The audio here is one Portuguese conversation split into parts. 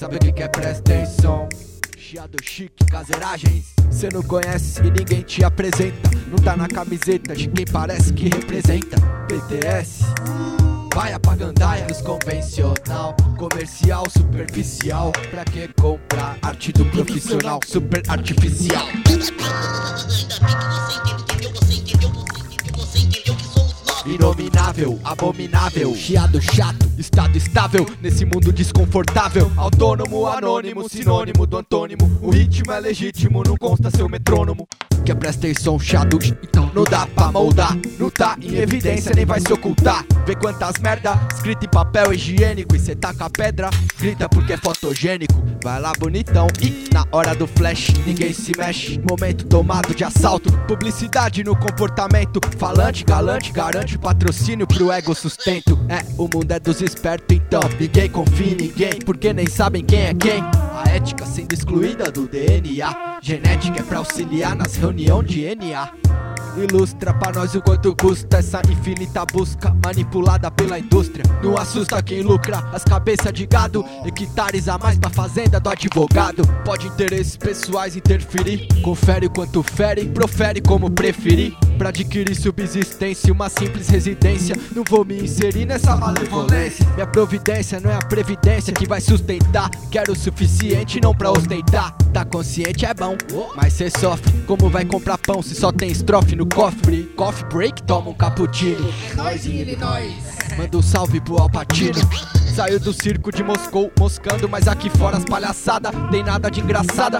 sabe o que que é presta atenção Chiado chique, caseiragens Cê não conhece e ninguém te apresenta. Não tá na camiseta de quem parece que representa. BTS Vai a pagandaia dos convencional. Comercial, superficial. Pra que comprar arte do profissional. Super artificial Inominável, abominável, chiado chato, estado estável nesse mundo desconfortável. Autônomo, anônimo, sinônimo do antônimo. O ritmo é legítimo, não consta seu metrônomo. Que presta atenção, chiado, então não dá pra moldar. Não tá em evidência, nem vai se ocultar. Vê quantas merda escrito em papel higiênico. E cê taca a pedra, grita porque é fotogênico. Vai lá, bonitão, e na hora do flash, ninguém se mexe. Momento tomado de assalto, publicidade no comportamento. Falante, galante, garante patrocínio pro ego sustento. É, o mundo é dos espertos, então ninguém confia em ninguém, porque nem sabem quem é quem. A ética sendo excluída do DNA. Genética é pra auxiliar nas reuniões de NA. Ilustra pra nós o quanto custa essa infinita busca manipulada pela indústria. Não assusta quem lucra as cabeças de gado, hectares a mais pra fazenda do advogado. Pode interesses pessoais interferir, confere o quanto fere, profere como preferir. Pra adquirir subsistência, uma simples residência. Não vou me inserir nessa malevolência. Minha providência não é a previdência que vai sustentar. Quero o suficiente, não pra ostentar. Tá consciente é bom, mas cê sofre. Como vai comprar pão se só tem estrofe no cofre? Coffee break, toma um cappuccino. É nóis Illinois. Manda um salve pro Alpatino. Saiu do circo de Moscou, moscando, mas aqui fora as palhaçada tem nada de engraçada.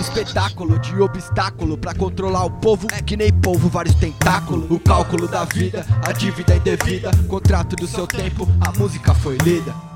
Espetáculo de obstáculo pra controlar o povo é que nem polvo, vários tentáculos. O cálculo da vida, a dívida indevida, contrato do seu tempo, a música foi lida.